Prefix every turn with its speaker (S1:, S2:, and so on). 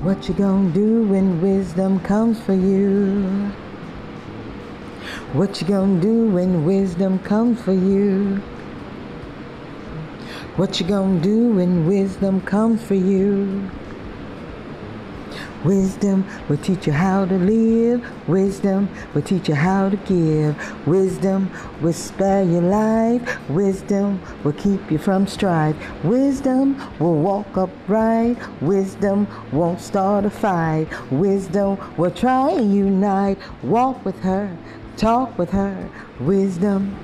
S1: What you gonna do when wisdom comes for you? What you gonna do when wisdom comes for you? What you gonna do when wisdom comes for you? Wisdom will teach you how to live. Wisdom will teach you how to give. Wisdom will spare your life. Wisdom will keep you from strife. Wisdom will walk upright. Wisdom won't start a fight. Wisdom will try and unite. Walk with her. Talk with her. Wisdom